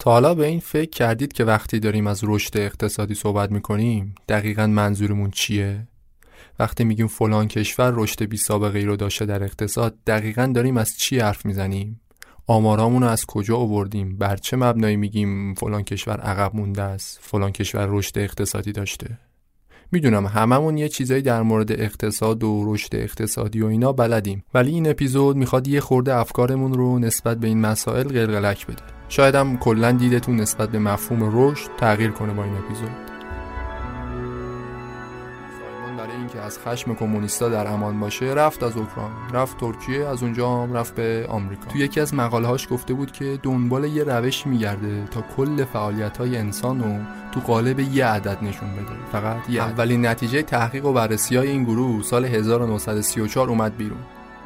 تا حالا به این فکر کردید که وقتی داریم از رشد اقتصادی صحبت می‌کنیم دقیقا منظورمون چیه؟ وقتی میگیم فلان کشور رشد بی سابقه ای رو داشته در اقتصاد دقیقا داریم از چی حرف می‌زنیم؟ آمارامون رو از کجا آوردیم؟ بر چه مبنایی میگیم فلان کشور عقب مونده است؟ فلان کشور رشد اقتصادی داشته؟ می‌دونم هممون یه چیزایی در مورد اقتصاد و رشد اقتصادی و اینا بلدیم ولی این اپیزود می‌خواد یه خورده افکارمون رو نسبت به این مسائل قلقلک بده شاید هم کلا دیدتون نسبت به مفهوم رشد تغییر کنه با این اپیزود. سایمون برای اینکه از خشم کمونیستا در امان باشه رفت از اوکراین رفت ترکیه از اونجا هم رفت به آمریکا. تو یکی از مقالهاش گفته بود که دنبال یه روش میگرده تا کل فعالیت های انسان رو تو قالب یه عدد نشون بده. فقط یه اولین نتیجه تحقیق و بررسی های این گروه سال 1934 اومد بیرون.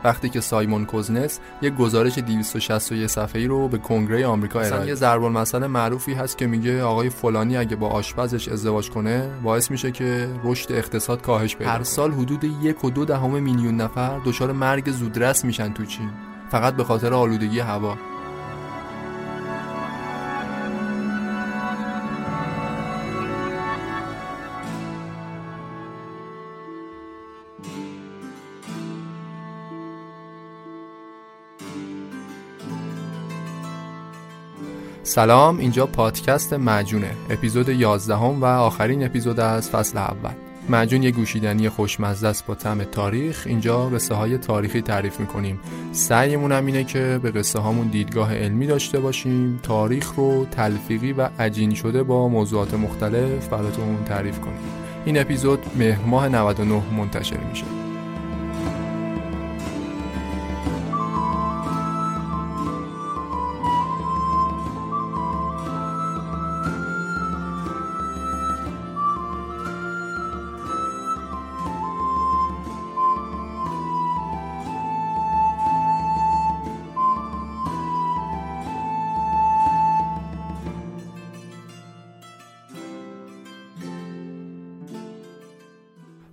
وقتی که سایمون کوزنس یک گزارش 261 صفحه‌ای رو به کنگره آمریکا ارائه یه ضرب المثل معروفی هست که میگه آقای فلانی اگه با آشپزش ازدواج کنه باعث میشه که رشد اقتصاد کاهش پیدا هر سال حدود یک و دو دهم میلیون نفر دچار مرگ زودرس میشن تو چین. فقط به خاطر آلودگی هوا. سلام اینجا پادکست معجونه. اپیزود 11 هم و آخرین اپیزود از فصل اول. معجون یه گوشیدنی خوشمزه است با طعم تاریخ. اینجا قصه های تاریخی تعریف می‌کنیم. سعیمون هم اینه که به قصه هامون دیدگاه علمی داشته باشیم تاریخ رو تلفیقی و عجین شده با موضوعات مختلف براتون تعریف کنیم. این اپیزود مهر ماه 99 منتشر میشه.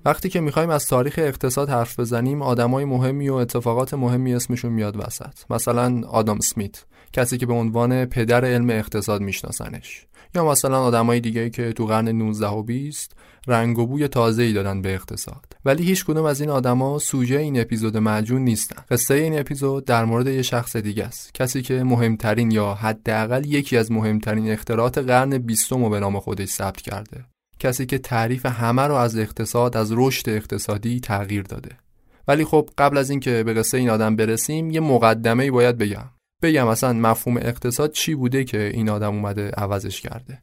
وقتی که می‌خوایم از تاریخ اقتصاد حرف بزنیم آدمای مهمی و اتفاقات مهمی اسمشون میاد وسط. مثلا آدام سمیت کسی که به عنوان پدر علم اقتصاد میشناسنش. یا مثلا آدمای دیگه که تو قرن 19 و 20 رنگ و بوی تازه‌ای دادن به اقتصاد. ولی هیچ کدوم از این آدما سوژه این اپیزود معجون نیستن. قصه این اپیزود در مورد یه شخص دیگه است. کسی که مهمترین یا حداقل یکی از مهمترین اختراعات قرن 20 رو به نام خودش ثبت کرده. کسی که تعریف همه رو از اقتصاد از رشد اقتصادی تغییر داده. ولی خب قبل از اینکه به قصه این آدم برسیم یه مقدمه ای باید بگم. بگم اصلا مفهوم اقتصاد چی بوده که این آدم اومده عوضش کرده.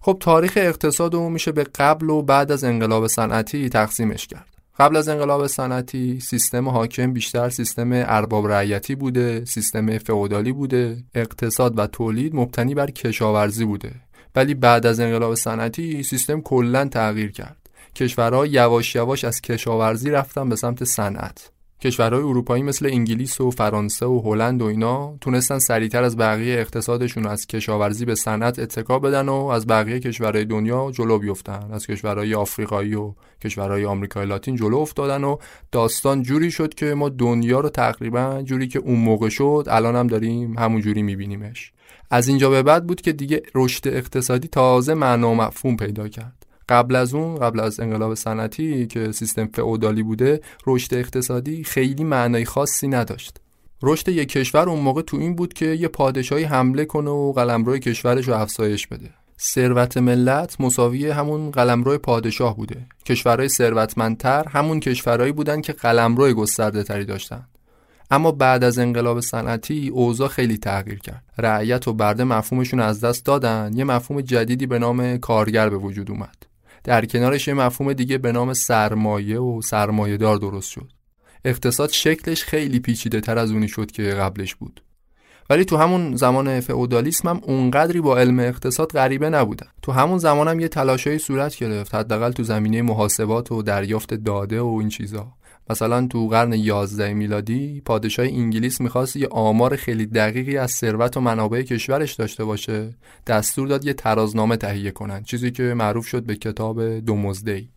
خب تاریخ اقتصاد رو میشه به قبل و بعد از انقلاب صنعتی تقسیمش کرد. قبل از انقلاب صنعتی سیستم حاکم بیشتر سیستم ارباب رعیتی بوده سیستم فئودالی بوده اقتصاد و تولید مبتنی بر کشاورزی بوده. ولی بعد از انقلاب صنعتی سیستم کلا تغییر کرد. کشورها یواش یواش از کشاورزی رفتن به سمت صنعت. کشورهای اروپایی مثل انگلیس و فرانسه و هلند و اینا تونستن سریعتر از بقیه اقتصادشون از کشاورزی به صنعت اتکا بدن و از بقیه کشورهای دنیا جلو بیفتن. از کشورهای آفریقایی و کشورهای آمریکای لاتین جلو افتادن و داستان جوری شد که ما دنیا رو تقریبا جوری که اون موقع شد الان هم داریم همون جوری میبینیمش. از اینجا به بعد بود که دیگه رشد اقتصادی تازه معنا و مفهوم پیدا کرد. قبل از اون قبل از انقلاب صنعتی که سیستم فئودالی بوده رشد اقتصادی خیلی معنای خاصی نداشت. رشد یک کشور اون موقع تو این بود که یه پادشاهی حمله کنه و قلمرو کشورش رو افزایش بده. ثروت ملت مساوی همون قلمرو پادشاه بوده. کشورهای ثروتمندتر همون کشورهایی بودن که قلمرو گسترده تری داشتن. اما بعد از انقلاب صنعتی اوضاع خیلی تغییر کرد. رعیت و برده مفهومشون از دست دادن. یه مفهوم جدیدی به نام کارگر به وجود اومد. در کنارش یه مفهوم دیگه به نام سرمایه و سرمایه دار درست شد. اقتصاد شکلش خیلی پیچیده تر از اونی شد که قبلش بود. ولی تو همون زمان فئودالیسم هم اونقدری با علم اقتصاد غریبه نبودن. تو همون زمان هم یه تلاشایی صورت گرفت. حداقل تو زمینه محاسبات و دریافت داده و این چیزا. مثلا تو قرن 11 میلادی پادشاه انگلیس می‌خواست یه آمار خیلی دقیقی از ثروت و منابع کشورش داشته باشه. دستور داد یه ترازنامه تهیه کنن. چیزی که معروف شد به کتاب دومزدی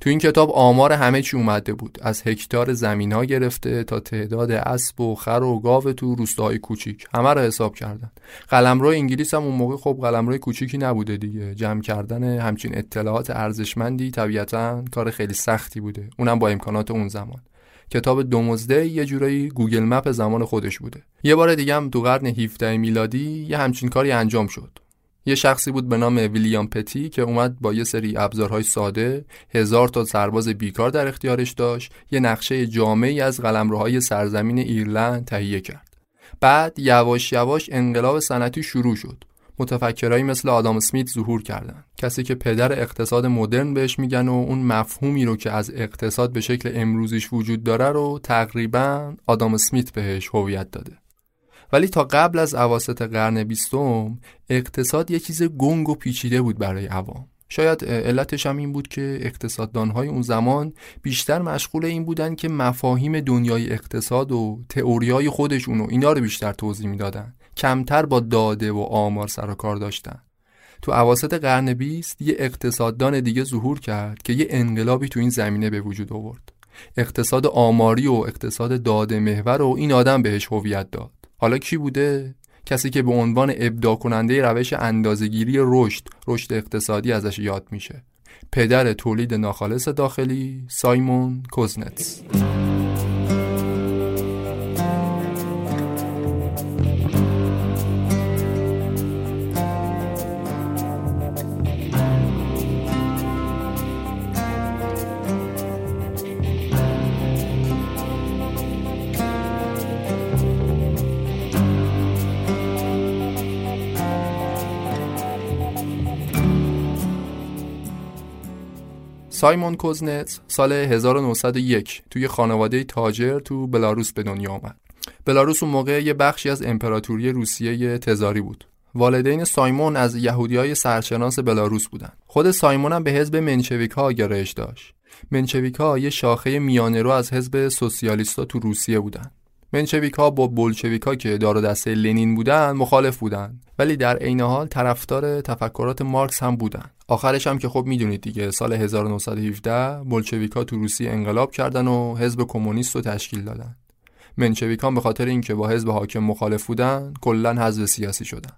تو این کتاب آمار همه چی اومده بود. از هکتار زمین گرفته تا تعداد اسب و خر و گاو تو روستاهای کوچیک. همه رو حساب کردن. قلمرو انگلیس هم اون موقع خب قلمرو کوچیکی نبوده دیگه. جمع کردن همچین اطلاعات ارزشمندی طبیعتا کار خیلی سختی بوده. اونم با امکانات اون زمان. کتاب دومزده یه جورایی گوگل مپ زمان خودش بوده. یه بار دیگه هم تو قرن 17 میلادی یه همچین کاری انجام شد. یه شخصی بود به نام ویلیام پتی که اومد با یه سری ابزارهای ساده هزار تا سرباز بیکار در اختیارش داشت یه نقشه جامعی از قلمروهای سرزمین ایرلند تهیه کرد. بعد یواش یواش انقلاب صنعتی شروع شد. متفکرایی مثل آدام اسمیت ظهور کردند. کسی که پدر اقتصاد مدرن بهش میگن و اون مفهومی رو که از اقتصاد به شکل امروزیش وجود داره رو تقریبا آدام اسمیت بهش هویت داده. ولی تا قبل از عواست قرن بیستم اقتصاد یه چیز گنگ و پیچیده بود برای عوام. شاید علتش هم این بود که اقتصاددانهای اون زمان بیشتر مشغول این بودن که مفاهیم دنیای اقتصاد و تئوریای خودشون و اینا رو بیشتر توضیح می‌دادن. کمتر با داده و آمار سر و کار داشتن. تو عواست قرن بیست یه اقتصاددان دیگه ظهور کرد که یه انقلابی تو این زمینه به وجود آورد. اقتصاد آماری و اقتصاد داده محور و این آدم بهش هویت داد. حالا کی بوده؟ کسی که به عنوان ابداع کننده روش اندازگیری رشد رشد اقتصادی ازش یاد میشه. پدر تولید ناخالص داخلی سایمون کوزنتس. سایمون کوزنتس سال 1901 توی خانواده تاجر تو بلاروس به دنیا آمد. بلاروس اون موقع یه بخشی از امپراتوری روسیه تزاری بود. والدین سایمون از یهودی های سرشناس بلاروس بودن. خود سایمون هم به حزب منچویک ها گرایش داشت. منچویک ها یه شاخه میانه رو از حزب سوسیالیستا تو روسیه بودن. منچویک ها با بولشویک ها که دار دسته لنین بودن مخالف بودن. ولی در عین حال طرفدار تفکرات مارکس هم بودن. آخرش هم که خب می‌دونید دیگه سال 1917 بولشویک ها تو روسیه انقلاب کردن و حزب کمونیست رو تشکیل دادن. منشویک ها به خاطر اینکه با حزب حاکم مخالف بودن کلا حزب سیاسی شدن.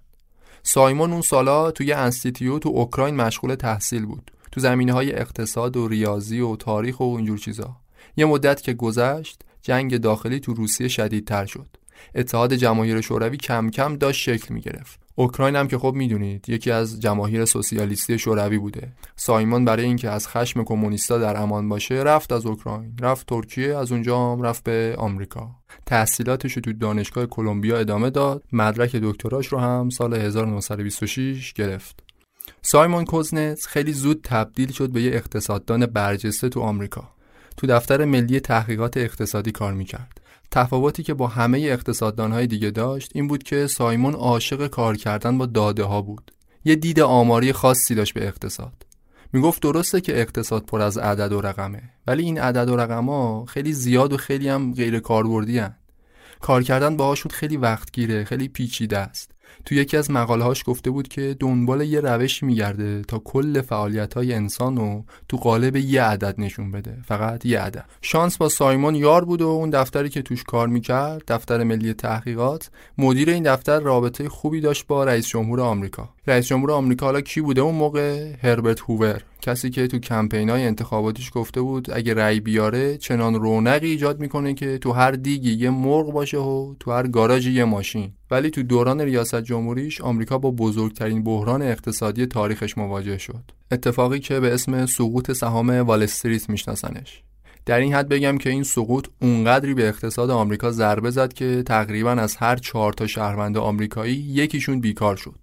سایمون اون سالا توی انستیتیو تو اوکراین مشغول تحصیل بود. تو زمینه های اقتصاد و ریاضی و تاریخ و اینجور چیزا. یه مدت که گذشت جنگ داخلی تو روسیه شدیدتر شد. اتحاد جماهیر شوروی کم کم داشت شکل می گرفت اوکراین هم که خب می‌دونید یکی از جماهیر سوسیالیستی شوروی بوده. سایمون برای اینکه از خشم کمونیستا در امان باشه رفت از اوکراین رفت ترکیه از اونجا هم رفت به آمریکا. تحصیلاتش رو تو دانشگاه کلمبیا ادامه داد. مدرک دکتراش رو هم سال 1926 گرفت. سایمون کوزنتس خیلی زود تبدیل شد به یه اقتصاددان برجسته تو آمریکا. تو دفتر ملی تحقیقات اقتصادی کار می‌کرد. تفاوتی که با همه اقتصاددانهای دیگه داشت این بود که سایمون عاشق کار کردن با داده ها بود. یه دید آماری خاصی داشت به اقتصاد. می‌گفت درسته که اقتصاد پر از عدد و رقمه ولی این عدد و رقم خیلی زیاد و خیلی هم غیر کاربردی. کار کردن باهاشون خیلی وقت گیره خیلی پیچیده است. تو یکی از مقالهاش گفته بود که دنبال یه روش میگرده تا کل فعالیت های انسان رو تو قالب یه عدد نشون بده فقط یه عدد. شانس با سایمون یار بود و اون دفتری که توش کار می‌کرد دفتر ملی تحقیقات مدیر این دفتر رابطه خوبی داشت با رئیس جمهور آمریکا. رئیس جمهور آمریکا حالا کی بوده اون موقع؟ هربرت هوور. کسی که تو کمپین های انتخاباتیش گفته بود اگه رأی بیاره چنان رونقی ایجاد می‌کنه که تو هر دیگی یه مرغ باشه و تو هر گاراژی یه ماشین. ولی تو دوران ریاست جمهوریش آمریکا با بزرگترین بحران اقتصادی تاریخش مواجه شد. اتفاقی که به اسم سقوط سهام وال استریت میشناسنش. در این حد بگم که این سقوط اونقدری به اقتصاد آمریکا ضربه زد که تقریبا از هر چهار تا شهروند آمریکایی یکیشون بیکار شد.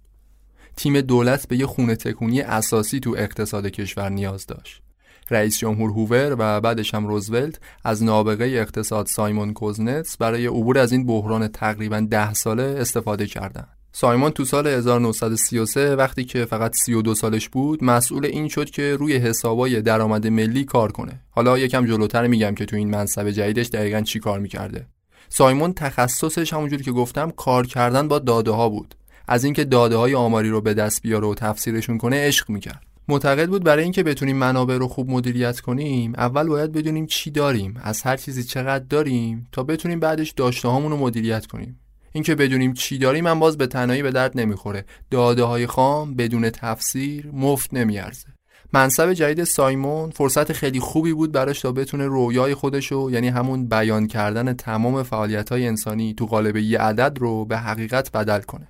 تیم دولت به یه خونه تکونی اساسی تو اقتصاد کشور نیاز داشت. رئیس جمهور هوور و بعدش هم روزولت از نابغه اقتصاد سایمون کوزنتس برای عبور از این بحران تقریبا ده ساله استفاده کردند. سایمون تو سال 1933 وقتی که فقط 32 سالش بود مسئول این شد که روی حسابای درآمد ملی کار کنه. حالا یکم جلوتر میگم که تو این منصب جدیدش دقیقا چی کار می‌کرده. سایمون تخصصش همونجوری که گفتم کار کردن با داده ها بود. از اینکه داده های آماری رو به دست بیاره و تفسیرشون کنه عشق می‌کرد. معتقد بود برای اینکه بتونیم منابع رو خوب مدیریت کنیم اول باید بدونیم چی داریم از هر چیزی چقدر داریم تا بتونیم بعدش داشته رو مدیریت کنیم. اینکه بدونیم چی داریم من باز به تنهایی به درد نمی‌خوره. داده های خام بدون تفسیر مفت نمیارزه. منصب جدید سایمون فرصت خیلی خوبی بود براش تا بتونه رویای خودشو یعنی همون بیان کردن تمام فعالیت های انسانی تو قالب یه عدد رو به حقیقت بدل کنه.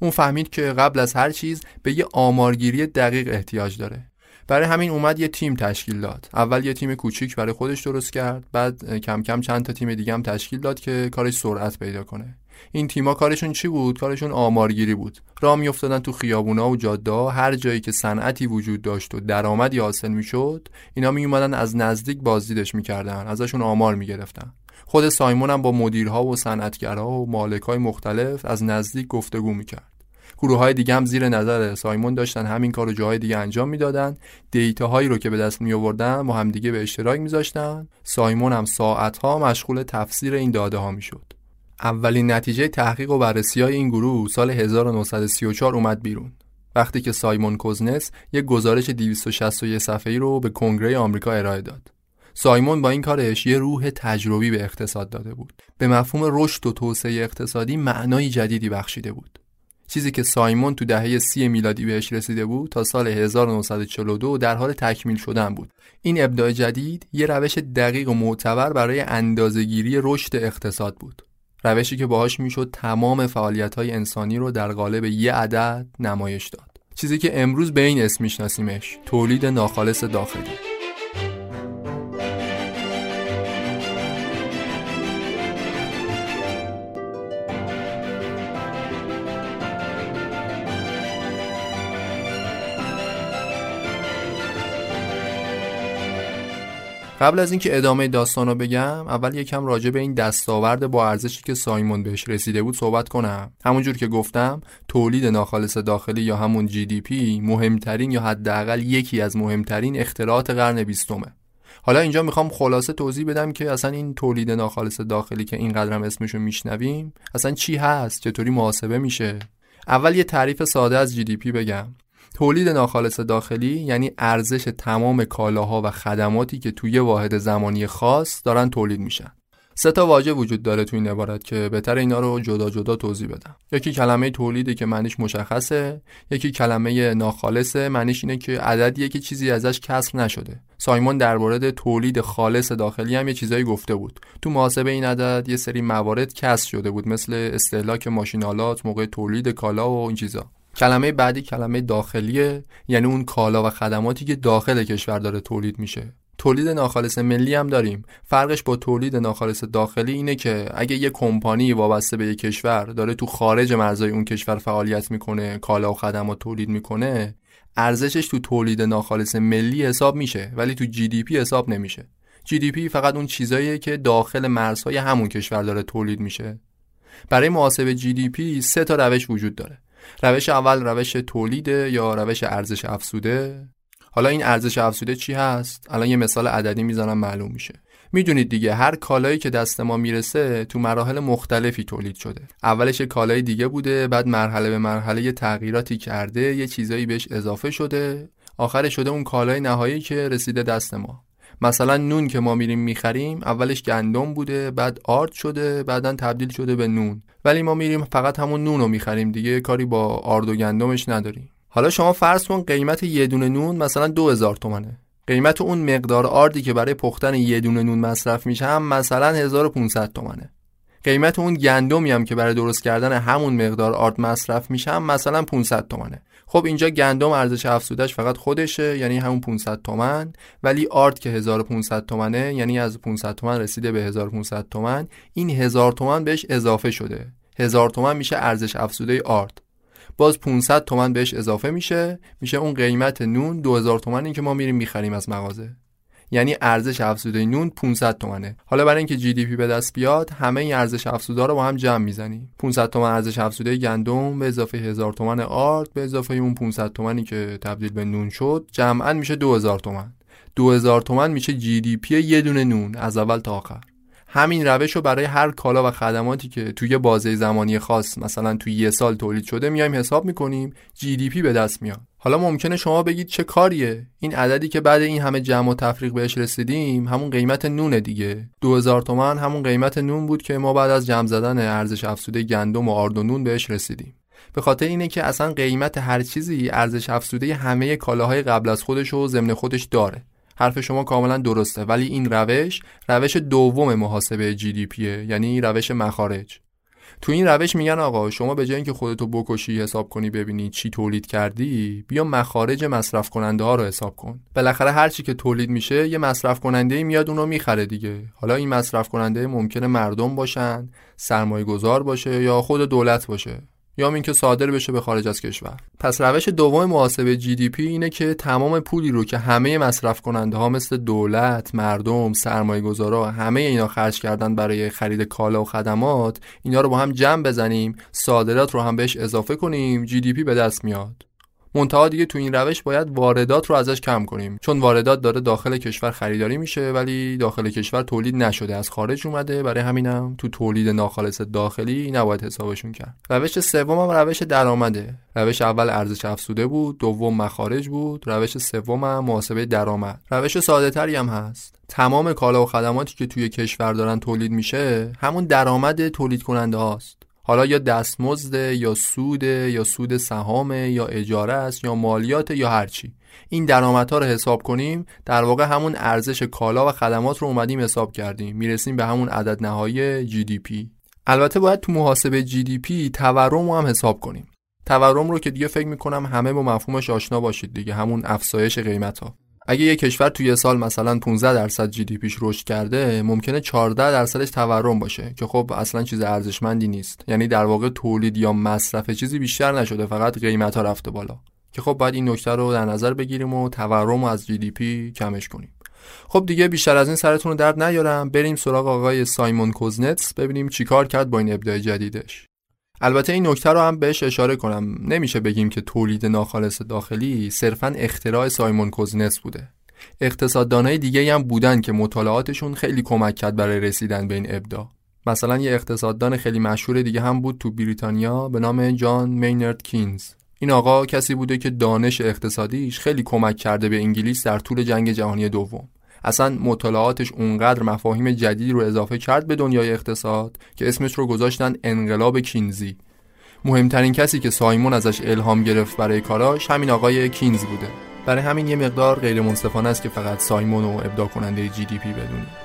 اون فهمید که قبل از هر چیز به یه آمارگیری دقیق احتیاج داره. برای همین اومد یه تیم تشکیل داد. اول یه تیم کوچیک برای خودش درست کرد بعد کم کم چند تا تیم دیگه هم تشکیل داد که کارش سرعت پیدا کنه. این تیما کارشون چی بود؟ کارشون آمارگیری بود. راه میافتادن تو خیابونا و جاده هر جایی که صنعتی وجود داشت و درآمدی حاصل می‌شد اینا می اومدن از نزدیک بازدیدش می‌کردن ازشون آمار می‌گرفتن. خود سایمون هم با مدیرها و صنعتگرها و مالکای مختلف از نزدیک گفتگو می‌کرد. گروه های دیگه هم زیر نظر سایمون داشتن همین کار رو جاهای دیگه انجام می‌دادن. دیتا هایی رو که به دست می آوردن با همدیگه به اشتراک میذاشتن. سایمون هم ساعت ها مشغول تفسیر این داده ها می‌شد. اولین نتیجه تحقیق و بررسی های این گروه سال 1934 اومد بیرون. وقتی که سایمون کوزنس یک گزارش 261 صفحه‌ای رو به کنگره آمریکا ارائه داد. سایمون با این کارش یه روح تجربی به اقتصاد داده بود. به مفهوم رشد و توسعه اقتصادی معنای جدیدی بخشیده بود. چیزی که سایمون تو دهه سی میلادی بهش رسیده بود تا سال 1942 در حال تکمیل شدن بود. این ابداع جدید یه روش دقیق و معتبر برای اندازهگیری رشد اقتصاد بود. روشی که باهاش می‌شد تمام فعالیت های انسانی رو در قالب یه عدد نمایش داد. چیزی که امروز به این اسم میشناسیمش تولید ناخالص داخلی. قبل از اینکه ادامه داستان رو بگم اول یکم راجع به این دستاورد با ارزشی که سایمون بهش رسیده بود صحبت کنم. همونجور که گفتم تولید ناخالص داخلی یا همون جی دی پی مهمترین یا حداقل یکی از مهمترین اختراعات قرن بیستمه. حالا اینجا می‌خوام خلاصه توضیح بدم که اصلا این تولید ناخالص داخلی که این هم اسمشو میشنویم اصلا چی هست؟ چطوری محاسبه میشه؟ اول یه تعریف ساده از جی دی پی بگم. تولید ناخالص داخلی یعنی ارزش تمام کالاها و خدماتی که توی واحد زمانی خاص دارن تولید میشن. سه تا واژه وجود داره تو این عبارت که بهتر اینا رو جدا جدا توضیح بدم. یکی کلمه تولیده که معنیش مشخصه یکی کلمه ناخالصه معنیش اینه که عددیه که چیزی ازش کسر نشده. سایمون در مورد تولید خالص داخلی هم یه چیزایی گفته بود. تو محاسبه این عدد یه سری موارد کسر شده بود مثل استهلاک ماشینالات موقع تولید کالا و این چیزا. کلمه بعدی کلمه داخلیه یعنی اون کالا و خدماتی که داخل کشور داره تولید میشه. تولید ناخالص ملی هم داریم. فرقش با تولید ناخالص داخلی اینه که اگه یه کمپانی وابسته به یه کشور داره تو خارج مرزهای اون کشور فعالیت می‌کنه کالا و خدمات تولید می‌کنه ارزشش تو تولید ناخالص ملی حساب میشه ولی تو جی دی پی حساب نمیشه. جی دی پی فقط اون چیزاییه که داخل مرزهای همون کشور داره تولید میشه. برای محاسبه جی دی پی سه تا روش وجود داره. روش اول روش تولید یا روش ارزش افزوده؟ حالا این ارزش افزوده چی هست؟ الان یه مثال عددی می‌زنم معلوم میشه. می‌دونید دیگه هر کالایی که دست ما می‌رسه تو مراحل مختلفی تولید شده. اولش کالای دیگه بوده بعد مرحله به مرحله یه تغییراتی کرده یه چیزایی بهش اضافه شده. آخر شده اون کالای نهایی که رسیده دست ما. مثلا نون که ما میریم می‌خریم اولش گندم بوده بعد آرد شده بعدا تبدیل شده به نون. ولی ما میریم فقط همون نون رو می‌خریم دیگه کاری با آرد و گندمش نداریم. حالا شما فرض کن قیمت یه دونه نون مثلا 2000 تومنه. قیمت اون مقدار آردی که برای پختن یه دونه نون مصرف میشه هم مثلا 1500 تومنه. قیمت اون گندمی هم که برای درست کردن همون مقدار آرد مصرف میشه هم مثلا 500 تومنه. خب اینجا گندم ارزش افزودش فقط خودشه یعنی همون 500 تومن. ولی آرد که 1500 تومنه یعنی از 500 تومن رسیده به 1500 تومن. این 1000 تومن بهش اضافه شده. 1000 تومن میشه ارزش افزوده آرد باز 500 تومن بهش اضافه میشه. میشه اون قیمت نون 2000 تومنی که ما میریم می‌خریم از مغازه. یعنی ارزش افزوده نون 500 تومنه. حالا برای اینکه GDP به دست بیاد همه این ارزش افزوده رو با هم جمع می‌زنیم. 500 تومن ارزش افزوده گندم به اضافه 1000 تومن آرد به اضافه اون 500 تومنی که تبدیل به نون شد جمعا میشه 2000 تومن. 2000 تومن میشه GDP یه دونه نون از اول تا آخر. همین روش رو برای هر کالا و خدماتی که توی بازه زمانی خاص مثلا توی یه سال تولید شده میایم حساب می‌کنیم GDP به دست میاد. حالا ممکنه شما بگید چه کاریه؟ این عددی که بعد این همه جمع و تفریق بهش رسیدیم همون قیمت نونه دیگه. 2000 تومن همون قیمت نون بود که ما بعد از جمع زدن ارزش افزوده گندم و آرد و نون بهش رسیدیم. به خاطر اینه که اصلا قیمت هر چیزی ارزش افزوده همه کالاهای قبل از خودش و ضمن خودش داره. حرف شما کاملا درسته ولی این روش روش دوم محاسبه جی دی پیه یعنی روش مخارج. تو این روش میگن آقا شما به جای اینکه خودتو بکشی حساب کنی ببینی چی تولید کردی بیا مخارج مصرف کننده ها رو حساب کن. بالاخره هر چی که تولید میشه یه مصرف کننده میاد اونو می‌خره دیگه. حالا این مصرف کننده ممکنه مردم باشن سرمایه گذار باشه یا خود دولت باشه. یا اینکه صادر بشه به خارج از کشور. پس روش دوم محاسبه GDP اینه که تمام پولی رو که همه مصرف کننده ها مثل دولت، مردم، سرمایه گذارا همه اینا خرج کردن برای خرید کالا و خدمات اینا رو با هم جمع بزنیم صادرات رو هم بهش اضافه کنیم GDP به دست میاد. منتها دیگه تو این روش باید واردات رو ازش کم کنیم. چون واردات داره داخل کشور خریداری میشه ولی داخل کشور تولید نشده. از خارج اومده برای همینم تو تولید ناخالص داخلی نباید حسابشون کرد. روش سوم هم روش درآمده. روش اول ارزش افزوده بود دوم مخارج بود روش سوم هم محاسبه درآمد. روش ساده تری هم هست. تمام کالا و خدماتی که توی کشور دارن تولید میشه همون درآمد تولید کننده هاست. حالا یا دستمزد یا سود یا سود سهام یا اجاره است یا مالیات یا هرچی این درآمدها رو حساب کنیم. در واقع همون ارزش کالا و خدمات رو اومدیم حساب کردیم. می‌رسیم به همون عدد نهایی GDP البته باید تو محاسبه GDP تورم رو هم حساب کنیم. تورم رو که دیگه فکر می‌کنم همه با مفهومش آشنا باشید دیگه. همون افزایش قیمت ها اگه یه کشور توی سال مثلا 15 درصد GDP ش رشد کرده ممکنه 14 درصدش تورم باشه که خب اصلا چیز ارزشمندی نیست. یعنی در واقع تولید یا مصرف چیزی بیشتر نشده فقط قیمت ها رفته بالا. که خب باید این نکته رو در نظر بگیریم و تورم رو از GDP کمش کنیم. خب دیگه بیشتر از این سرتون رو درد نیارم. بریم سراغ آقای سایمون کوزنتس ببینیم چیکار کرد با این ابداع جدیدش. البته این نکته رو هم بهش اشاره کنم. نمیشه بگیم که تولید ناخالص داخلی صرفا اختراع سایمون کوزنتس بوده. اقتصاددانای دیگه هم بودن که مطالعاتشون خیلی کمک کرد برای رسیدن به این ابداع مثلا یه اقتصاددان خیلی مشهور دیگه هم بود تو بریتانیا به نام جان مینرد کینز. این آقا کسی بوده که دانش اقتصادیش خیلی کمک کرده به انگلیس در طول جنگ جهانی دوم. اصلا مطالعاتش اونقدر مفاهیم جدیدی رو اضافه کرد به دنیای اقتصاد که اسمش رو گذاشتن انقلاب کینزی. مهمترین کسی که سایمون ازش الهام گرفت برای کاراش همین آقای کینز بوده. برای همین یه مقدار غیر منصفانه است که فقط سایمون و ابداع کننده جی دی پی بدونیم.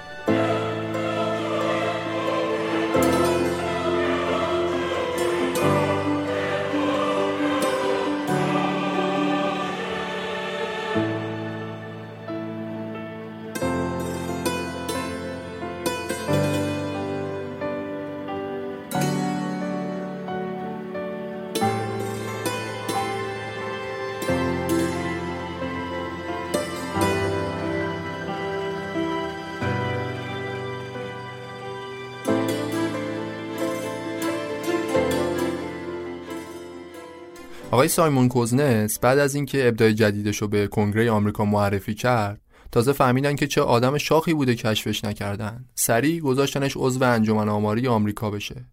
آقای سایمون کوزنس بعد از اینکه ابداع جدیدش رو به کنگره آمریکا معرفی کرد تازه فهمیدن که چه آدم شاخی بوده کشفش نکردن. سریع گذاشتنش عضو انجمن آماری آمریکا بشه.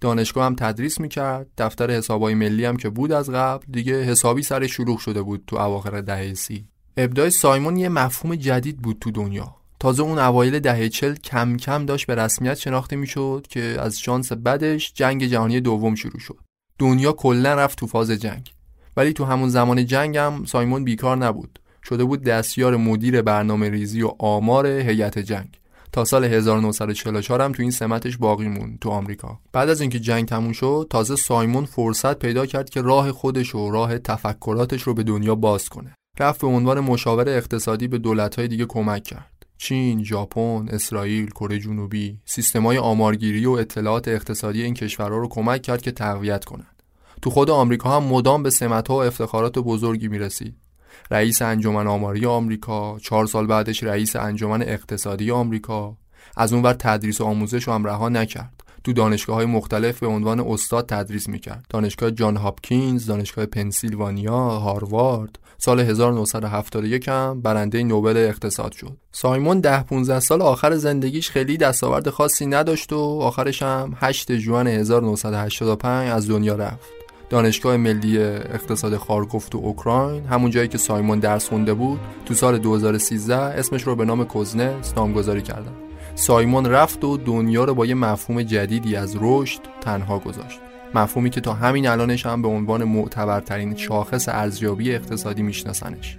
دانشگاه هم تدریس می‌کرد دفتر حسابای ملی هم که بود از قبل دیگه حسابی سر شلوغ شده بود تو اواخر دهه سی. ابداع سایمون یه مفهوم جدید بود تو دنیا. تازه اون اوایل دهه چل کم کم داشت به رسمیت شناخته می‌شد که از شانس بدش جنگ جهانی دوم شروع شد. دنیا کلا رفت تو فاز جنگ. ولی تو همون زمان جنگ هم سایمون بیکار نبود. شده بود دستیار مدیر برنامه ریزی و آمار هیئت جنگ. تا سال 1944 هم تو این سمتش باقی موند تو آمریکا. بعد از اینکه جنگ تموم شد تازه سایمون فرصت پیدا کرد که راه خودش و راه تفکراتش رو به دنیا باز کنه. رفت به عنوان مشاور اقتصادی به دولت‌های دیگه کمک کرد. چین، ژاپن، اسرائیل، کره جنوبی سیستمای آمارگیری و اطلاعات اقتصادی این کشورها رو کمک کرد که تقویت کنند. تو خود آمریکا هم مدام به سمت‌ها و افتخارات بزرگی می‌رسید. رئیس انجمن آماری آمریکا، چهار سال بعدش رئیس انجمن اقتصادی آمریکا، از اونور تدریس و آموزش هم رها نکرد. تو دانشگاه های مختلف به عنوان استاد تدریس می‌کرد. دانشگاه جان هاپکینز، دانشگاه پنسیلوانیا، هاروارد، سال 1971 هم برنده نوبل اقتصاد شد. سایمون ده 15 سال آخر زندگیش خیلی دستاورد خاصی نداشت و آخرش هم 8 جوان 1985 از دنیا رفت. دانشگاه ملی اقتصاد خارکوف تو اوکراین همون جایی که سایمون درس خونده بود تو سال 2013 اسمش رو به نام کوزنس نامگذاری کردن سایمون رفت و دنیا رو با یه مفهوم جدیدی از رشد تنها گذاشت مفهومی که تا همین الانش هم به عنوان معتبرترین شاخص ارزیابی اقتصادی میشناسنش.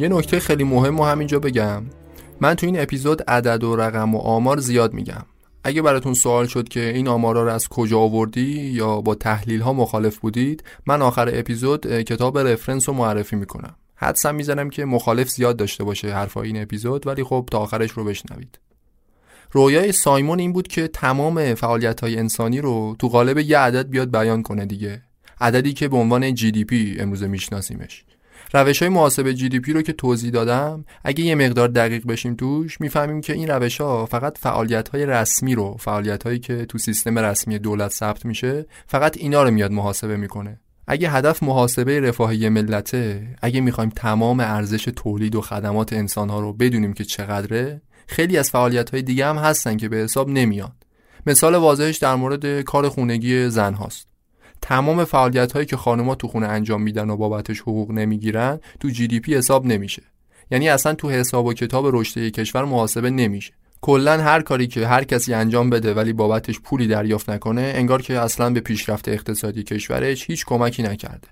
یه نکته خیلی مهم و همینجا بگم. من تو این اپیزود عدد و رقم و آمار زیاد میگم. اگه براتون سوال شد که این آمارا رو از کجا آوردی یا با تحلیل ها مخالف بودید من آخر اپیزود کتاب رفرنس رو معرفی می‌کنم. حدسم می‌زنم که مخالف زیاد داشته باشه حرفای این اپیزود ولی خب تا آخرش رو بشنوید. رویای سایمون این بود که تمام فعالیت های انسانی رو تو قالب یه عدد بیاد بیان کنه دیگه. عددی که به عنوان GDP امروزه میشناسیمش. روش های محاسبه جی دی پی رو که توضیح دادم اگه یه مقدار دقیق بشیم توش می‌فهمیم که این روش ها فقط فعالیت های رسمی رو فعالیت هایی که تو سیستم رسمی دولت ثبت میشه فقط اینا رو میاد محاسبه می‌کنه. اگه هدف محاسبه رفاهی ملته اگه می‌خوایم تمام ارزش تولید و خدمات انسان ها رو بدونیم که چقدره خیلی از فعالیت های دیگه هم هستن که به حساب نمیاد. مثال واضحش در مورد کار خونگی زن هاست. تمام فعالیت هایی که خانم‌ها تو خونه انجام میدن و بابتش حقوق نمی‌گیرن تو جی دی پی حساب نمیشه. یعنی اصلا تو حساب و کتاب رشد کشور محاسبه نمیشه. کلا هر کاری که هر کسی انجام بده ولی بابتش پولی دریافت نکنه انگار که اصلا به پیشرفت اقتصادی کشورش هیچ کمکی نکرده.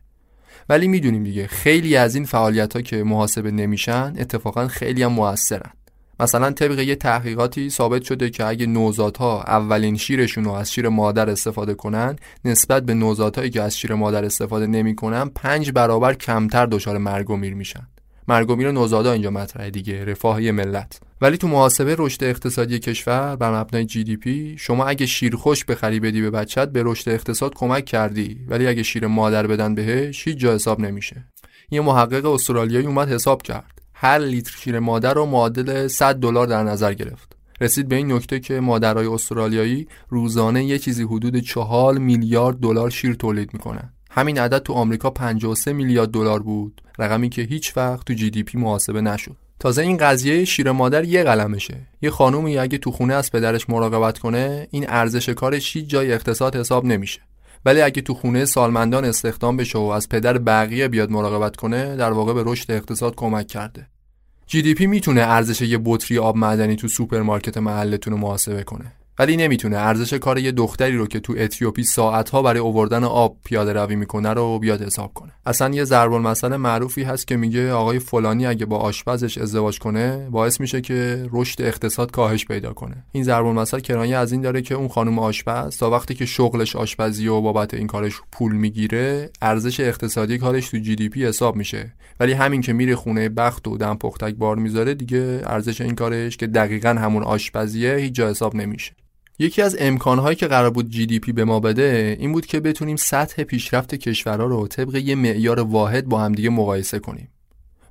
ولی می‌دونیم دیگه خیلی از این فعالیت ها که محاسبه نمیشن اتفاقا خیلی هم موثرن. مثلا طبق یه تحقیقاتی ثابت شده که اگه نوزادها اولین شیرشون رو از شیر مادر استفاده کنن نسبت به نوزادهایی که از شیر مادر استفاده نمی‌کنن پنج برابر کمتر دچار مرگ و میر میشن. مرگ و میر نوزادا اینجا مطرحه دیگه رفاه ملت. ولی تو محاسبه رشد اقتصادی کشور بر مبنای جی دی پی شما اگه شیر خوش بخری بدی به بچت به رشد اقتصاد کمک کردی. ولی اگه شیر مادر بدن بهش هیچ جا حساب نمیشه. یه محقق استرالیایی اومد حساب کرد. هر لیتر شیر مادر رو معادل 100 دلار در نظر گرفت. رسید به این نکته که مادرای استرالیایی روزانه یه چیزی حدود 4 میلیارد دلار شیر تولید می‌کنن. همین عدد تو آمریکا 53 میلیارد دلار بود. رقمی که هیچ وقت تو جی دی پی محاسبه نشد. تازه این قضیه شیر مادر یه قلمشه. یه خانومی اگه تو خونه از پدرش مراقبت کنه این ارزش کارش جای اقتصاد حساب نمیشه. ولی اگه تو خونه سالمندان استخدام بشه و از پدر بقیه بیاد مراقبت کنه در واقع به رشد اقتصاد کمک کرده. GDP می‌تونه ارزش یه بطری آب معدنی تو سوپرمارکت محلتون رو محاسبه کنه. ولی نمی‌تونه. ارزش کار یه دختری رو که تو اتیوپی ساعتها برای اووردن آب پیاده روی می‌کنه رو بیاد حساب کنه. اصلا یه ضرب المثل معروفی هست که میگه آقای فلانی اگه با آشپزش ازدواج کنه باعث میشه که رشد اقتصاد کاهش پیدا کنه. این ضرب المثل کنایه از این داره که اون خانم آشپز تا وقتی که شغلش آشپزی و بابت این کارش پول می‌گیره ارزش اقتصادی کارش تو GDP حساب میشه. ولی همین که میره خونه بخت و دم پختک بار می‌ذاره دیگه ارزش این کارش که دقیقا همون آشپزیه هیچ جا حساب نمیشه. یکی از امکانهایی که قرار بود جی دی پی به ما بده این بود که بتونیم سطح پیشرفت کشورها رو طبق یه معیار واحد با همدیگه مقایسه کنیم.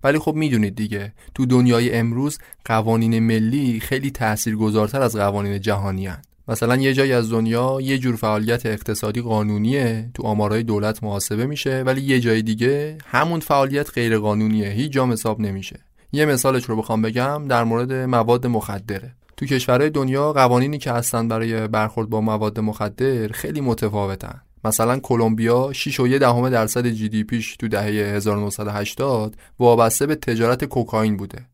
ولی خب می‌دونید دیگه تو دنیای امروز قوانین ملی خیلی تاثیرگذارتر از قوانین جهانی هن. مثلا یه جایی از دنیا یه جور فعالیت اقتصادی قانونیه تو آمارهای دولت محاسبه میشه ولی یه جای دیگه همون فعالیت غیر قانونیه هیچ جا حساب نمیشه. یه مثالش رو بخوام بگم در مورد مواد مخدره. تو کشورهای دنیا قوانینی که هستن برای برخورد با مواد مخدر خیلی متفاوتن. مثلا کلمبیا 6 و دهم درصد جی دی پیش تو دهه 1980 وابسته به تجارت کوکائین بوده.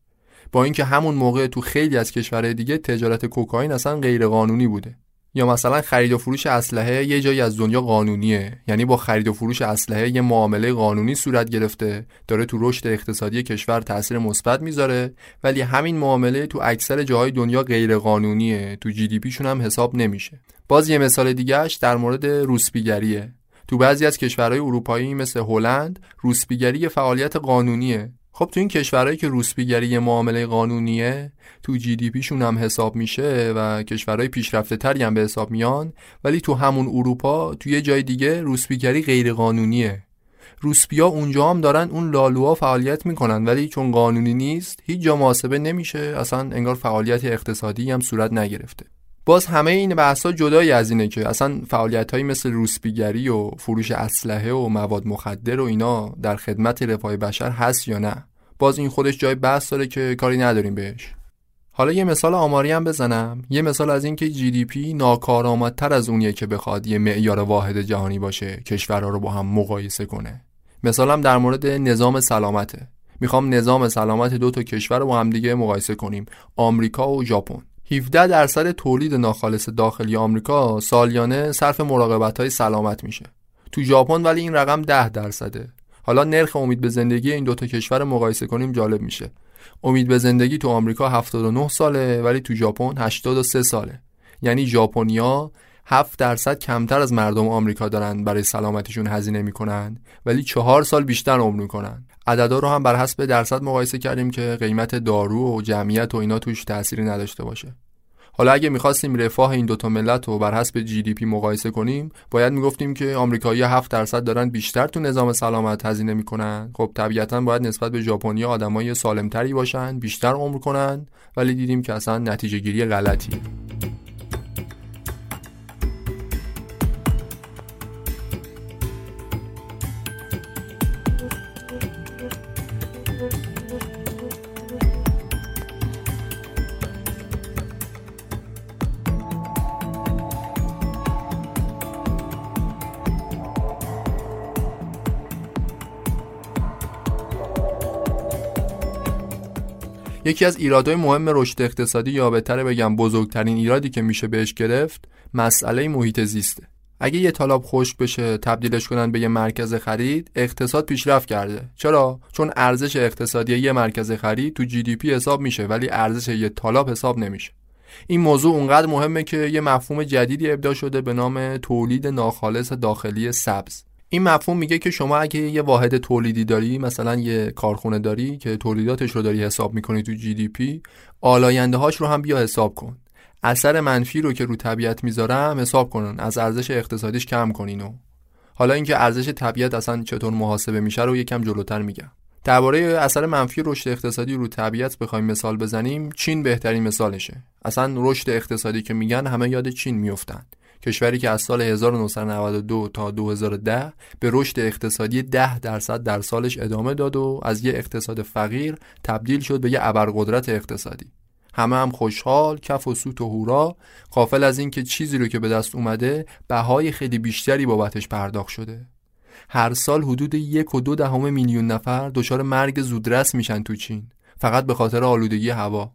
با اینکه همون موقع تو خیلی از کشورهای دیگه تجارت کوکائین اصلا غیر قانونی بوده. یا مثلا خرید و فروش اسلحه یه جایی از دنیا قانونیه. یعنی با خرید و فروش اسلحه یه معامله قانونی صورت گرفته داره تو رشد اقتصادی کشور تاثیر مثبت می‌ذاره ولی همین معامله تو اکثر جاهای دنیا غیر قانونیه تو جی دی پیشون هم حساب نمیشه. باز یه مثال دیگهش در مورد روسپیگریه تو بعضی از کشورهای اروپایی مثل هلند روسپیگری فعالیت قانونیه. خب تو این کشورهایی که روسپیگری یه معامله قانونیه تو جی دی پیشون هم حساب میشه و کشورهای پیشرفته تری هم به حساب میان ولی تو همون اروپا تو یه جای دیگه روسپیگری غیر قانونیه روسپیا اونجا هم دارن اون لالوها فعالیت می‌کنن ولی چون قانونی نیست هیچ جا محاسبه نمیشه اصلا انگار فعالیت اقتصادی هم صورت نگرفته. باز همه این بحثا جدایی از اینه که اصلا فعالیت هایی مثل روسپیگری و فروش اسلحه و مواد مخدر و اینا در خدمت رفاه بشر هست یا نه؟ باز این خودش جای بحث داره که کاری نداریم بهش. حالا یه مثال آماری هم بزنم. یه مثال از اینکه جی دی پی ناکارآمدتر از اونیه که بخواد یه معیار واحد جهانی باشه کشورها رو با هم مقایسه کنه. مثالم در مورد نظام سلامته. می‌خوام نظام سلامت دو تا کشور رو با هم دیگه مقایسه کنیم. آمریکا و ژاپن. 17 درصد تولید ناخالص داخلی آمریکا سالیانه صرف مراقبت های سلامت میشه. تو ژاپن ولی این رقم 10 درصده. حالا نرخ امید به زندگی این دوتا کشور مقایسه کنیم جالب میشه. امید به زندگی تو آمریکا 79 ساله ولی تو ژاپن 83 ساله. یعنی ژاپنیا 7 درصد کمتر از مردم آمریکا دارن برای سلامتیشون هزینه می‌کنن ولی چهار سال بیشتر عمر می‌کنن. عددا رو هم بر حسب درصد مقایسه کردیم که قیمت دارو و جمعیت و اینا توش تأثیری نداشته باشه. حالا اگه می‌خواستیم رفاه این دوتا ملت رو بر حسب جی دی پی مقایسه کنیم باید می‌گفتیم که آمریکایی 7 درصد دارن بیشتر تو نظام سلامت هزینه می‌کنن. خب طبیعتا باید نسبت به ژاپنیا آدمای سالمتری باشن بیشتر عمر کنن ولی دیدیم که اصلا نتیجه گیری غلطی. یکی از ایرادهای مهم رشد اقتصادی یا بهتره بگم بزرگترین ایرادی که میشه بهش گرفت مسئله محیط زیسته. اگه یه تالاب خشک بشه تبدیلش کنن به یه مرکز خرید اقتصاد پیشرفت کرده. چرا؟ چون ارزش اقتصادی یه مرکز خرید تو GDP حساب میشه ولی ارزش یه تالاب حساب نمیشه. این موضوع اونقدر مهمه که یه مفهوم جدیدی ابداع شده به نام تولید ناخالص داخلی سبز. این مفهوم میگه که شما اگه یه واحد تولیدی داری مثلا یه کارخونه داری که تولیداتش رو داری حساب می‌کنی تو GDP آلاینده هاش رو هم بیا حساب کن. اثر منفی رو که رو طبیعت می‌ذارم حساب کنن. از ارزش اقتصادیش کم کنین و حالا اینکه ارزش طبیعت اصلا چطور محاسبه میشه رو یکم جلوتر میگم. درباره اثر منفی رشد اقتصادی رو طبیعت بخوایم مثال بزنیم چین بهترین مثالشه. اصلا رشد اقتصادی که میگن همه یاد چین میفتن کشوری که از سال 1992 تا 2010 به رشد اقتصادی 10 درصد در سالش ادامه داد و از یه اقتصاد فقیر تبدیل شد به یه ابرقدرت اقتصادی. همه هم خوشحال کف و سوت و هورا قافل از اینکه چیزی رو که به دست اومده بهای خیلی بیشتری بابتش پرداخت شده. هر سال حدود یک و دو دهم میلیون نفر دچار مرگ زودرس میشن تو چین فقط به خاطر آلودگی هوا.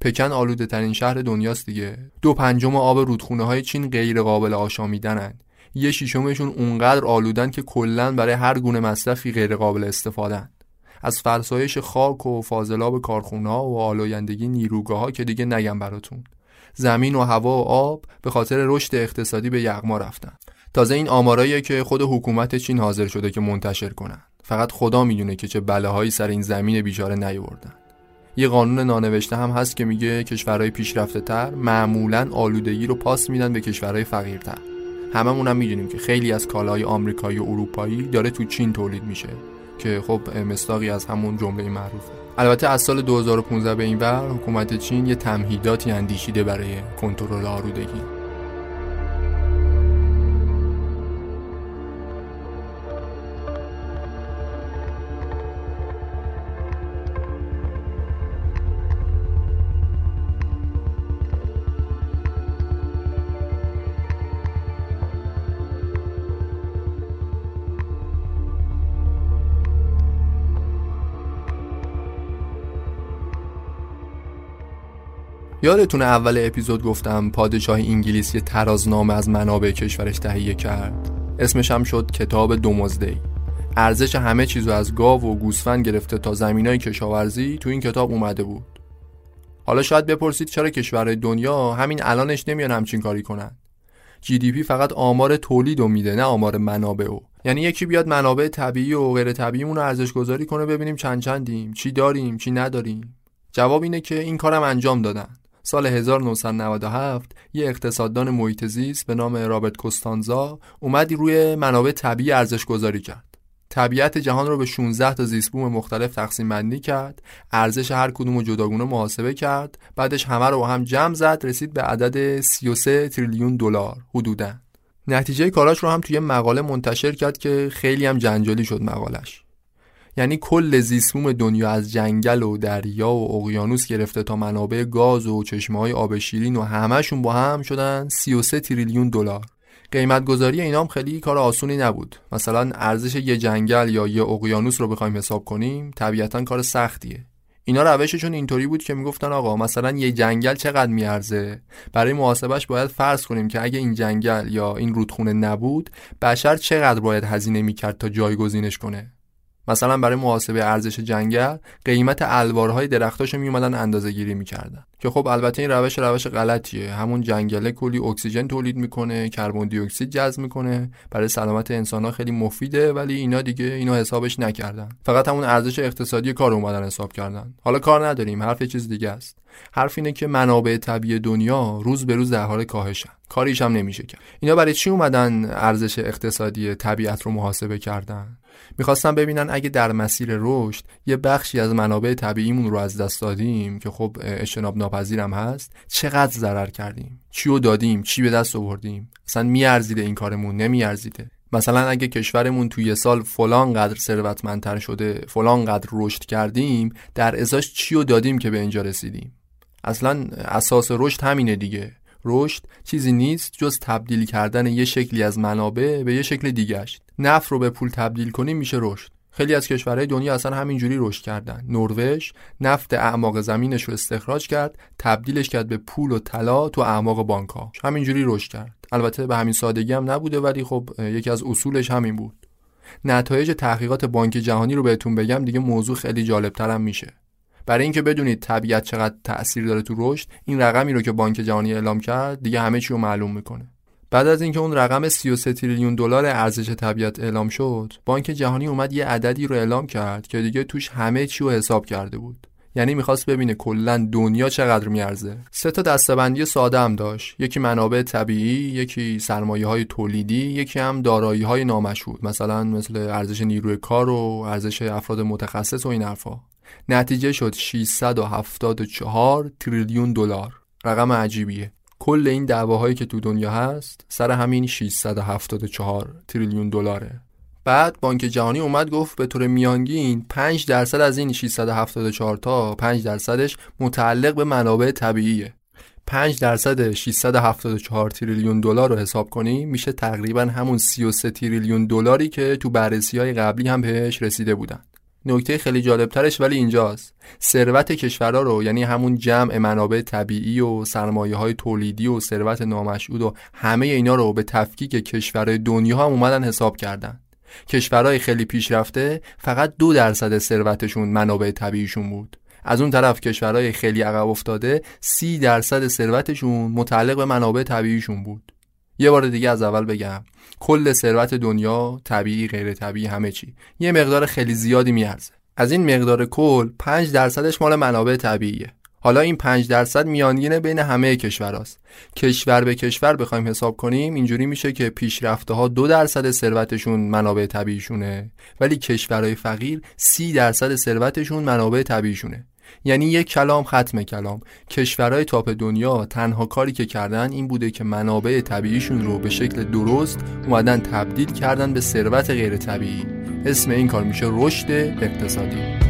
پکن آلوده ترین شهر دنیاست دیگه. دو پنجم آب رودخونه های چین غیر قابل آشامیدنن. یه شیشمشون اونقدر آلودن که کلا برای هر گونه مصرفی غیر قابل استفادن از فرسایش خاک و فاضلاب کارخونه ها و آلایندگی نیروگاه ها که دیگه نگم براتون. زمین و هوا و آب به خاطر رشد اقتصادی به یغما رفتن. تازه این آمارایی که خود حکومت چین حاضر شده که منتشر کنن. فقط خدا می‌دونه که چه بلاهایی سر این زمین بیچاره نیوردن. یه قانون نانوشته هم هست که میگه کشورهای پیشرفته تر معمولا آلودگی رو پاس میدن به کشورهای فقیرتر. هممون هم می‌دونیم که خیلی از کالاهای آمریکایی و اروپایی داره تو چین تولید میشه که خب مستاقی از همون جمله معروفه. البته از سال 2015 به این ور حکومت چین یه تمهیداتی اندیشیده برای کنترل آلودگی. یادتونه اول اپیزود گفتم پادشاه انگلیس یه ترازنامه از منابع کشورش تهیه کرد؟ اسمش هم شد کتاب دومزدی ارزش همه چیزو از گاو و گوسفند گرفته تا زمینای کشاورزی تو این کتاب اومده بود. حالا شاید بپرسید چرا کشورهای دنیا همین الانش نمیان همچین کاری کنن؟ جی دی پی فقط آمار تولید میده نه آمار منابع و یعنی یکی بیاد منابع طبیعی و غیر طبیعیمون رو ارزش گذاری کنه ببینیم چند چندیم چی داریم چی نداریم. جواب اینه که این کارم انجام دادن. سال 1997 یه اقتصاددان محیط زیست به نام رابرت کوستانزا اومدی روی منابع طبیعی ارزش گذاری کرد. طبیعت جهان رو به 16 تا زیستبوم مختلف تقسیم بندی کرد، ارزش هر کدوم رو جداگونه محاسبه کرد، بعدش همه رو هم جمع زد رسید به عدد 33 تریلیون دلار حدودا. نتیجه کاراش رو هم توی مقاله منتشر کرد که خیلی هم جنجالی شد مقالش. یعنی کل زیستبوم دنیا از جنگل و دریا و اقیانوس گرفته تا منابع گاز و چشمه های آب شیرین و همهشون با هم شدن 33 تریلیون دلار. قیمت گذاری اینا هم خیلی کار آسونی نبود. مثلا ارزش یه جنگل یا یه اقیانوس رو بخوایم حساب کنیم طبیعتا کار سختیه. اینا روششون اینطوری بود که می‌گفتن آقا مثلا یه جنگل چقدر میارزه؟ برای محاسبش باید فرض کنیم که اگه این جنگل یا این رودخونه نبود بشر چقدر باید هزینه می‌کرد تا جایگزینش کنه؟ مثلا برای محاسبه ارزش جنگل قیمت الوارهای درختاشو میومدن اندازه گیری می‌کردن. که خب البته این روش روش غلطیه. همون جنگله کلی اکسیژن تولید می‌کنه کربن دی اکسید جذب می‌کنه. برای سلامت انسان ها خیلی مفیده ولی اینا دیگه اینو حسابش نکردن. فقط همون ارزش اقتصادی کار اومدن حساب کردن. حالا کار نداریم حرف چیز دیگه است. حرف اینه که منابع طبیعی دنیا روز به روز در حال کاهشن. کاریش هم نمیشه کرد. اینا برای چی اومدن ارزش اقتصادی طبیعت رو محاسبه کردن؟ می‌خواستم ببینن اگه در مسیر رشد یه بخشی از منابع طبیعیمون رو از دست دادیم که خب اجتناب ناپذیرم هست چقدر ضرر کردیم؟ چی رو دادیم؟ چی به دست آوردیم؟ اصلا میارزیده این کارمون؟ نمیارزیده. مثلا اگه کشورمون توی سال فلان قدر ثروتمندتر شده فلان قدر رشد کردیم در ازاش چی رو دادیم که به اینجا رسیدیم؟ اصلا اساس رشد همینه دیگه. رشد چیزی نیست جز تبدیل کردن یه شکلی از منابع به یه شکل دیگهش نفت رو به پول تبدیل کنیم میشه رشد. خیلی از کشورهای دنیا اصلا همینجوری رشد کردن. نروژ نفت اعماق زمینش رو استخراج کرد تبدیلش کرد به پول و طلا تو اعماق بانک ها همینجوری رشد کرد. البته به همین سادگی هم نبوده ولی خب یکی از اصولش همین بود. نتایج تحقیقات بانک جهانی رو بهتون بگم دیگه موضوع خیلی جالبترم میشه. برای اینکه بدونید طبیعت چقدر تاثیر داره تو رشد این رقمی رو که بانک جهانی اعلام کرد دیگه همه چی رو معلوم می‌کنه. بعد از اینکه اون رقم 33 تریلیون دلار ارزش طبیعت اعلام شد بانک جهانی اومد یه عددی رو اعلام کرد که دیگه توش همه چی رو حساب کرده بود. یعنی می‌خواست ببینه کلا دنیا چقدر میارزه. سه تا دستبندی ساده هم داشت. یکی منابع طبیعی یکی سرمایه های تولیدی یکی هم دارایی های نامشهود مثلا مثل ارزش نیروی کار و ارزش افراد متخصص و این حرفا. نتیجه شد 674 تریلیون دلار. رقم عجیبیه. کل این دعواهایی که تو دنیا هست سر همین 674 تریلیون دلاره. بعد بانک جهانی اومد گفت به طور میانگین 5 درصد از این 674 تا 5 درصدش متعلق به منابع طبیعیه. 5 درصد 674 تریلیون دلار رو حساب کنیم میشه تقریبا همون 33 تریلیون دلاری که تو بررسی های قبلی هم بهش رسیده بودن. نکته خیلی جالبترش ولی اینجاست. ثروت کشورها رو یعنی همون جمع منابع طبیعی و سرمایه های تولیدی و ثروت نامشهود و همه اینا رو به تفکیک کشورهای دنیا هم اومدن حساب کردن. کشورهای خیلی پیشرفته فقط دو درصد ثروتشون منابع طبیعیشون بود. از اون طرف کشورهای خیلی عقب افتاده سی درصد ثروتشون متعلق به منابع طبیعیشون بود. یه بار دیگه از اول بگم کل ثروت دنیا طبیعی غیر طبیعی همه چی. یه مقدار خیلی زیادی میارزه. از این مقدار کل 5 درصدش مال منابع طبیعیه. حالا این 5 درصد میانگینه بین همه کشوراست کشور به کشور بخوایم حساب کنیم اینجوری میشه که پیشرفته ها دو درصد ثروتشون منابع طبیعیشونه ولی کشورهای فقیر سی درصد ثروتشون منابع طبیعیشونه. یعنی یک کلام ختم کلام. کشورهای تاپ دنیا تنها کاری که کردن این بوده که منابع طبیعیشون رو به شکل درست اومدن تبدیل کردن به ثروت غیر طبیعی. اسم این کار میشه رشد اقتصادی.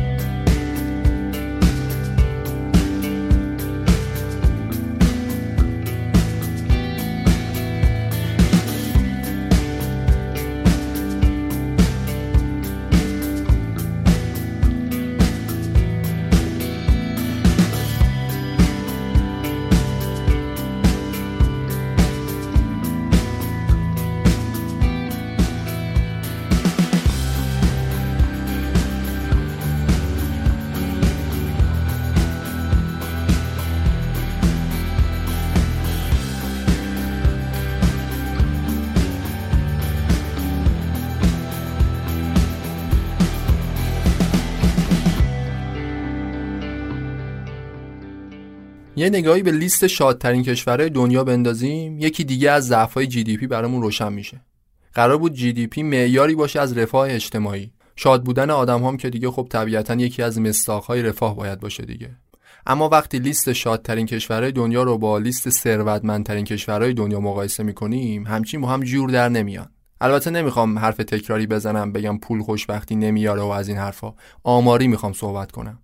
نگاهی به لیست شادترین کشورهای دنیا بندازیم یکی دیگه از ضعف‌های GDP برامون روشن میشه. قرار بود GDP معیاری باشه از رفاه اجتماعی. شاد بودن آدم هم که دیگه خب طبیعتا یکی از مصداقهای رفاه باید باشه دیگه. اما وقتی لیست شادترین کشورهای دنیا رو با لیست ثروتمندترین کشورهای دنیا مقایسه می‌کنیم همچین با هم جور در نمیان. البته نمی‌خوام حرف تکراری بزنم بگم پول خوشبختی نمیاره و از این حرفا. آماری می‌خوام صحبت کنم.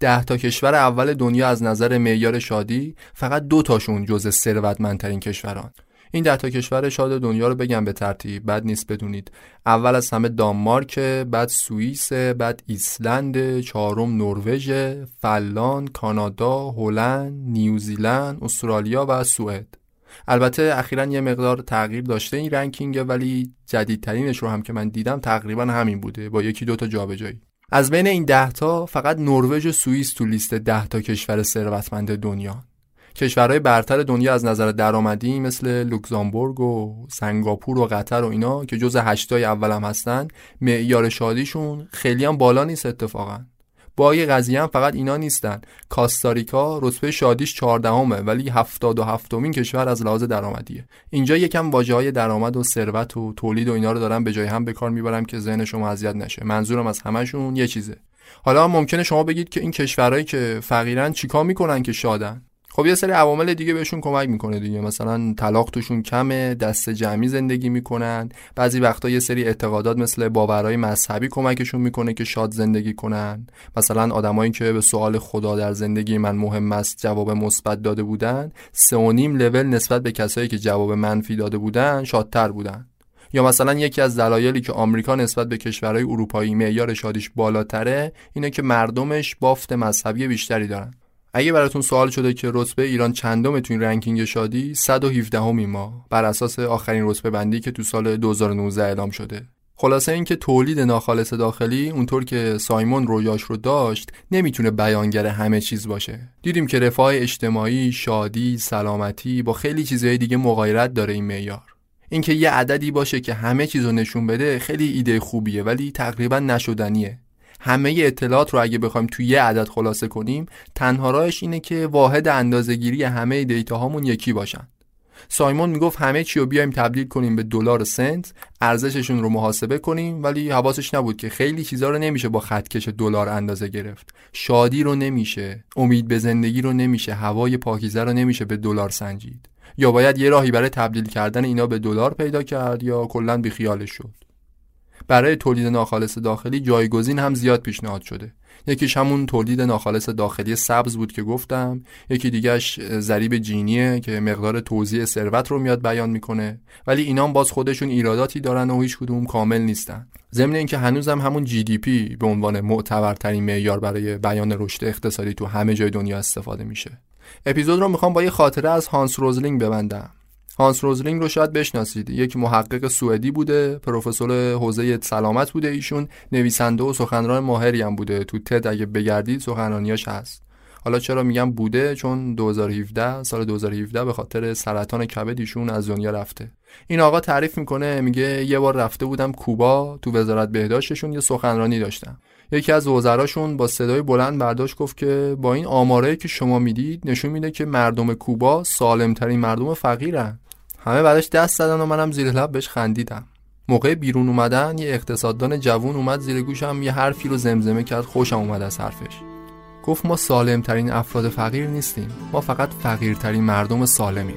ده تا کشور اول دنیا از نظر معیار شادی فقط دو تاشون جزء ثروتمندترین کشوران. این ده تا کشور شاد دنیا رو بگم به ترتیب بد نیست بدونید. اول از همه دانمارک بعد سوئیس بعد ایسلند چهارم نروژ فنلاند کانادا هلند نیوزیلند استرالیا و سوئد. البته اخیرا یه مقدار تغییر داشته این ranking ولی جدیدترینش رو هم که من دیدم تقریبا همین بوده با یکی دوتا جابجایی. از بین این ده تا فقط نروژ و سوئیس تو لیست ده تا کشور ثروتمند دنیا. کشورهای برتر دنیا از نظر درآمدی مثل لوکزامبورگ و سنگاپور و قطر و اینا که جز هشتای اول هم هستن معیار شادیشون خیلی هم بالا نیست اتفاقا. با یه قضیه هم فقط اینا نیستن. کاستاریکا رتبه شادیش 14 همه ولی 77 مین کشور از لحاظ درآمدیه. اینجا یکم واژه های درآمد و ثروت و تولید و اینا رو دارم به جای هم به کار می‌برم که ذهن شما اذیت نشه. منظورم از همشون یه چیزه. حالا ممکنه شما بگید که این کشورهایی که فقیرن چیکار می‌کنن که شادن؟ خب یه سری عوامل دیگه بهشون کمک می‌کنه دیگه. مثلا طلاق توشون کمه دست جمعی زندگی می‌کنن. بعضی وقتا یه سری اعتقادات مثل باورهای مذهبی کمکشون می‌کنه که شاد زندگی کنن. مثلا آدمایی که به سوال خدا در زندگی من مهم است جواب مثبت داده بودن سه و نیم لول نسبت به کسایی که جواب منفی داده بودن شادتر بودن. یا مثلا یکی از دلایلی که آمریکا نسبت به کشورهای اروپایی معیار شادیش بالاتره اینه که مردمش بافت مذهبی بیشتری دارن. اگه براتون سوال شده که رتبه ایران چندم تو این رنکینگ شادی 117 همی ما بر اساس آخرین رتبه بندی که تو سال 2019 اعلام شده. خلاصه اینکه تولید ناخالص داخلی اونطور که سایمون رویاش رو داشت نمی‌تونه بیانگر همه چیز باشه. دیدیم که رفاه اجتماعی شادی سلامتی با خیلی چیزهای دیگه مغایرت داره این معیار. اینکه یه عددی باشه که همه چیز رو نشون بده خیلی ایده خوبیه ولی تقریبا نشدنیه. همه اطلاعات رو اگه بخوایم توی یه عدد خلاصه کنیم تنها راهش اینه که واحد اندازهگیری همه دیتاهامون یکی باشن. سایمون می‌گفت همه چی رو بیایم تبدیل کنیم به دلار سنت ارزششون رو محاسبه کنیم ولی حواسش نبود که خیلی چیزا رو نمیشه با خطکش دلار اندازه گرفت. شادی رو نمیشه امید به زندگی رو نمیشه هوای پاکیزه رو نمیشه به دلار سنجید. یا باید یه راهی برای تبدیل کردن اینا به دلار پیدا کرد یا کلا بیخیالش شد. برای تولید ناخالص داخلی جایگزین هم زیاد پیشنهاد شده. یکیش همون تولید ناخالص داخلی سبز بود که گفتم. یکی دیگهش ضریب جینیه که مقدار توزیع ثروت رو میاد بیان می‌کنه. ولی اینام باز خودشون ایراداتی دارن و هیچ کدوم کامل نیستن. ضمن اینکه هنوزم همون جی دی پی به عنوان معتبرترین معیار برای بیان رشد اقتصادی تو همه جای دنیا استفاده میشه. اپیزود رو می‌خوام با یه خاطره از هانس روزلینگ ببندم. هانس روزلینگ رو شاید بشناسید. یک محقق سوئدی بوده پروفسور حوزه سلامت بوده ایشون. نویسنده و سخنران ماهری هم بوده. تو تد اگه بگردید سخنرانیاش هست. حالا چرا میگم بوده؟ چون 2017 سال 2017 به خاطر سرطان کبد ایشون از دنیا رفته. این آقا تعریف می‌کنه میگه یه بار رفته بودم کوبا تو وزارت بهداشتشون یه سخنرانی داشتم. یکی از وزراشون با صدای بلند برداشت گفت که با این آمارایی که شما می‌دید نشون میده که مردم کوبا سالمترین مردم فقیرن. همه بعدش دست زدن و منم زیر لب بهش خندیدم. موقع بیرون اومدن یه اقتصاددان جوون اومد زیر گوشم یه حرفی رو زمزمه کرد خوشم اومد از حرفش. گفت ما سالمترین افراد فقیر نیستیم ما فقط فقیرترین مردم سالمیم.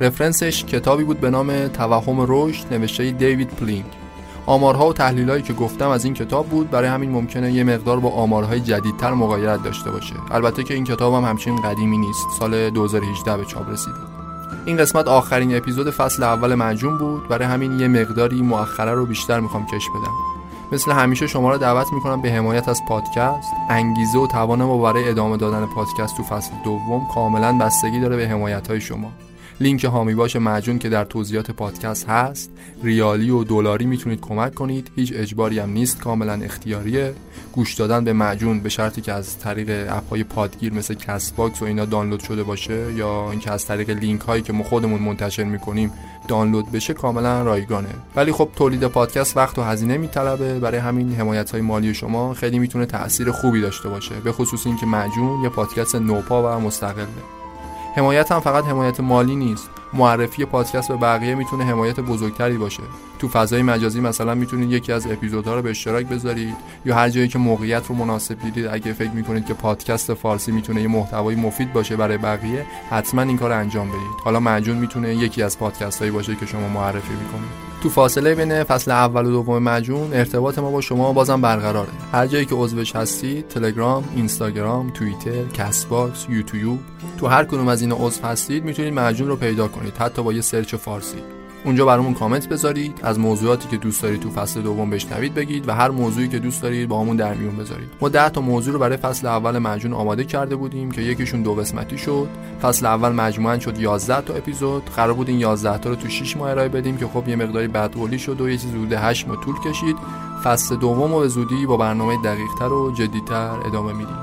رفرنسش کتابی بود به نام توهم رشد نوشته دیوید پلینگ. آمارها و تحلیلهایی که گفتم از این کتاب بود برای همین ممکنه یه مقدار با آمارهای جدیدتر مقایرت داشته باشه. البته که این کتاب هم همچین قدیمی نیست. سال 2018 به چاپ رسیده. این قسمت آخرین اپیزود فصل اول معجون بود. برای همین یه مقداری مؤخره رو بیشتر می‌خوام کش بدم. مثل همیشه شما را دعوت می‌کنم به حمایت از پادکست. انگیزه و توان ما برای ادامه دادن پادکست تو فصل دوم کاملا بستگی داره به حمایت های شما. لینک حامی باش معجون که در توضیحات پادکست هست. ریالی و دلاری می‌تونید کمک کنید. هیچ اجباری هم نیست کاملا اختیاریه. گوش دادن به معجون به شرطی که از طریق اپ های پادگیر مثل کست باکس و اینا دانلود شده باشه یا اینکه از طریق لینک هایی که ما خودمون منتشر می‌کنیم دانلود بشه کاملا رایگانه. ولی خب تولید پادکست وقت و هزینه میطلبه. برای همین حمایت های مالی شما خیلی می‌تونه تاثیر خوبی داشته باشه. به خصوص اینکه معجون یه پادکست نوپا و مستقله. حمایت هم فقط حمایت مالی نیست. معرفی پادکست به بقیه می‌تونه حمایت بزرگتری باشه. تو فضای مجازی مثلا می‌تونید یکی از اپیزودها رو به اشتراک بذارید یا هر جایی که موقعیت رو مناسب دیدید اگه فکر می‌کنید که پادکست فارسی می‌تونه یه محتوای مفید باشه برای بقیه حتما این کار انجام بدید. حالا معجون می‌تونه یکی از پادکست هایی باشه که شما معرفی می‌کنید. تو فاصله بین فصل اول و دوم معجون ارتباط ما با شما بازم برقراره. هر جایی که عضوش هستید تلگرام اینستاگرام توییتر کست باکس یوتیوب تو هر کدوم از این عضو هستید می‌تونید مجون رو پیدا کنید حتی با یه سرچ فارسی. اونجا برامون کامنت بذارید از موضوعاتی که دوست دارید تو فصل دوم بشنوید بگید و هر موضوعی که دوست دارید با همون در میون بذارید. ما 10 تا موضوع رو برای فصل اول مجون آماده کرده بودیم که یکیشون دو قسمتی شد. فصل اول مجموعاً شد 11 تا اپیزود. قرار بود این 11 تا رو تو 6 ماه ارائه بدیم که خب یه مقداری بدقولی شد و یه چیز حدود 8 ماه طول کشید. فصل دوم و به زودی با برنامه دقیقتر و جدیتر ادامه میدیم.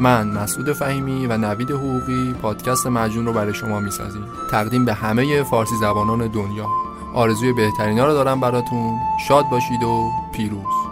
من مسعود فهیمی و نوید حقوقی پادکست مجون رو برای شما می‌سازیم. تقدیم به همه فارسی زبانان دنیا. آرزوی بهترینا رو دارم براتون. شاد باشید و پیروز.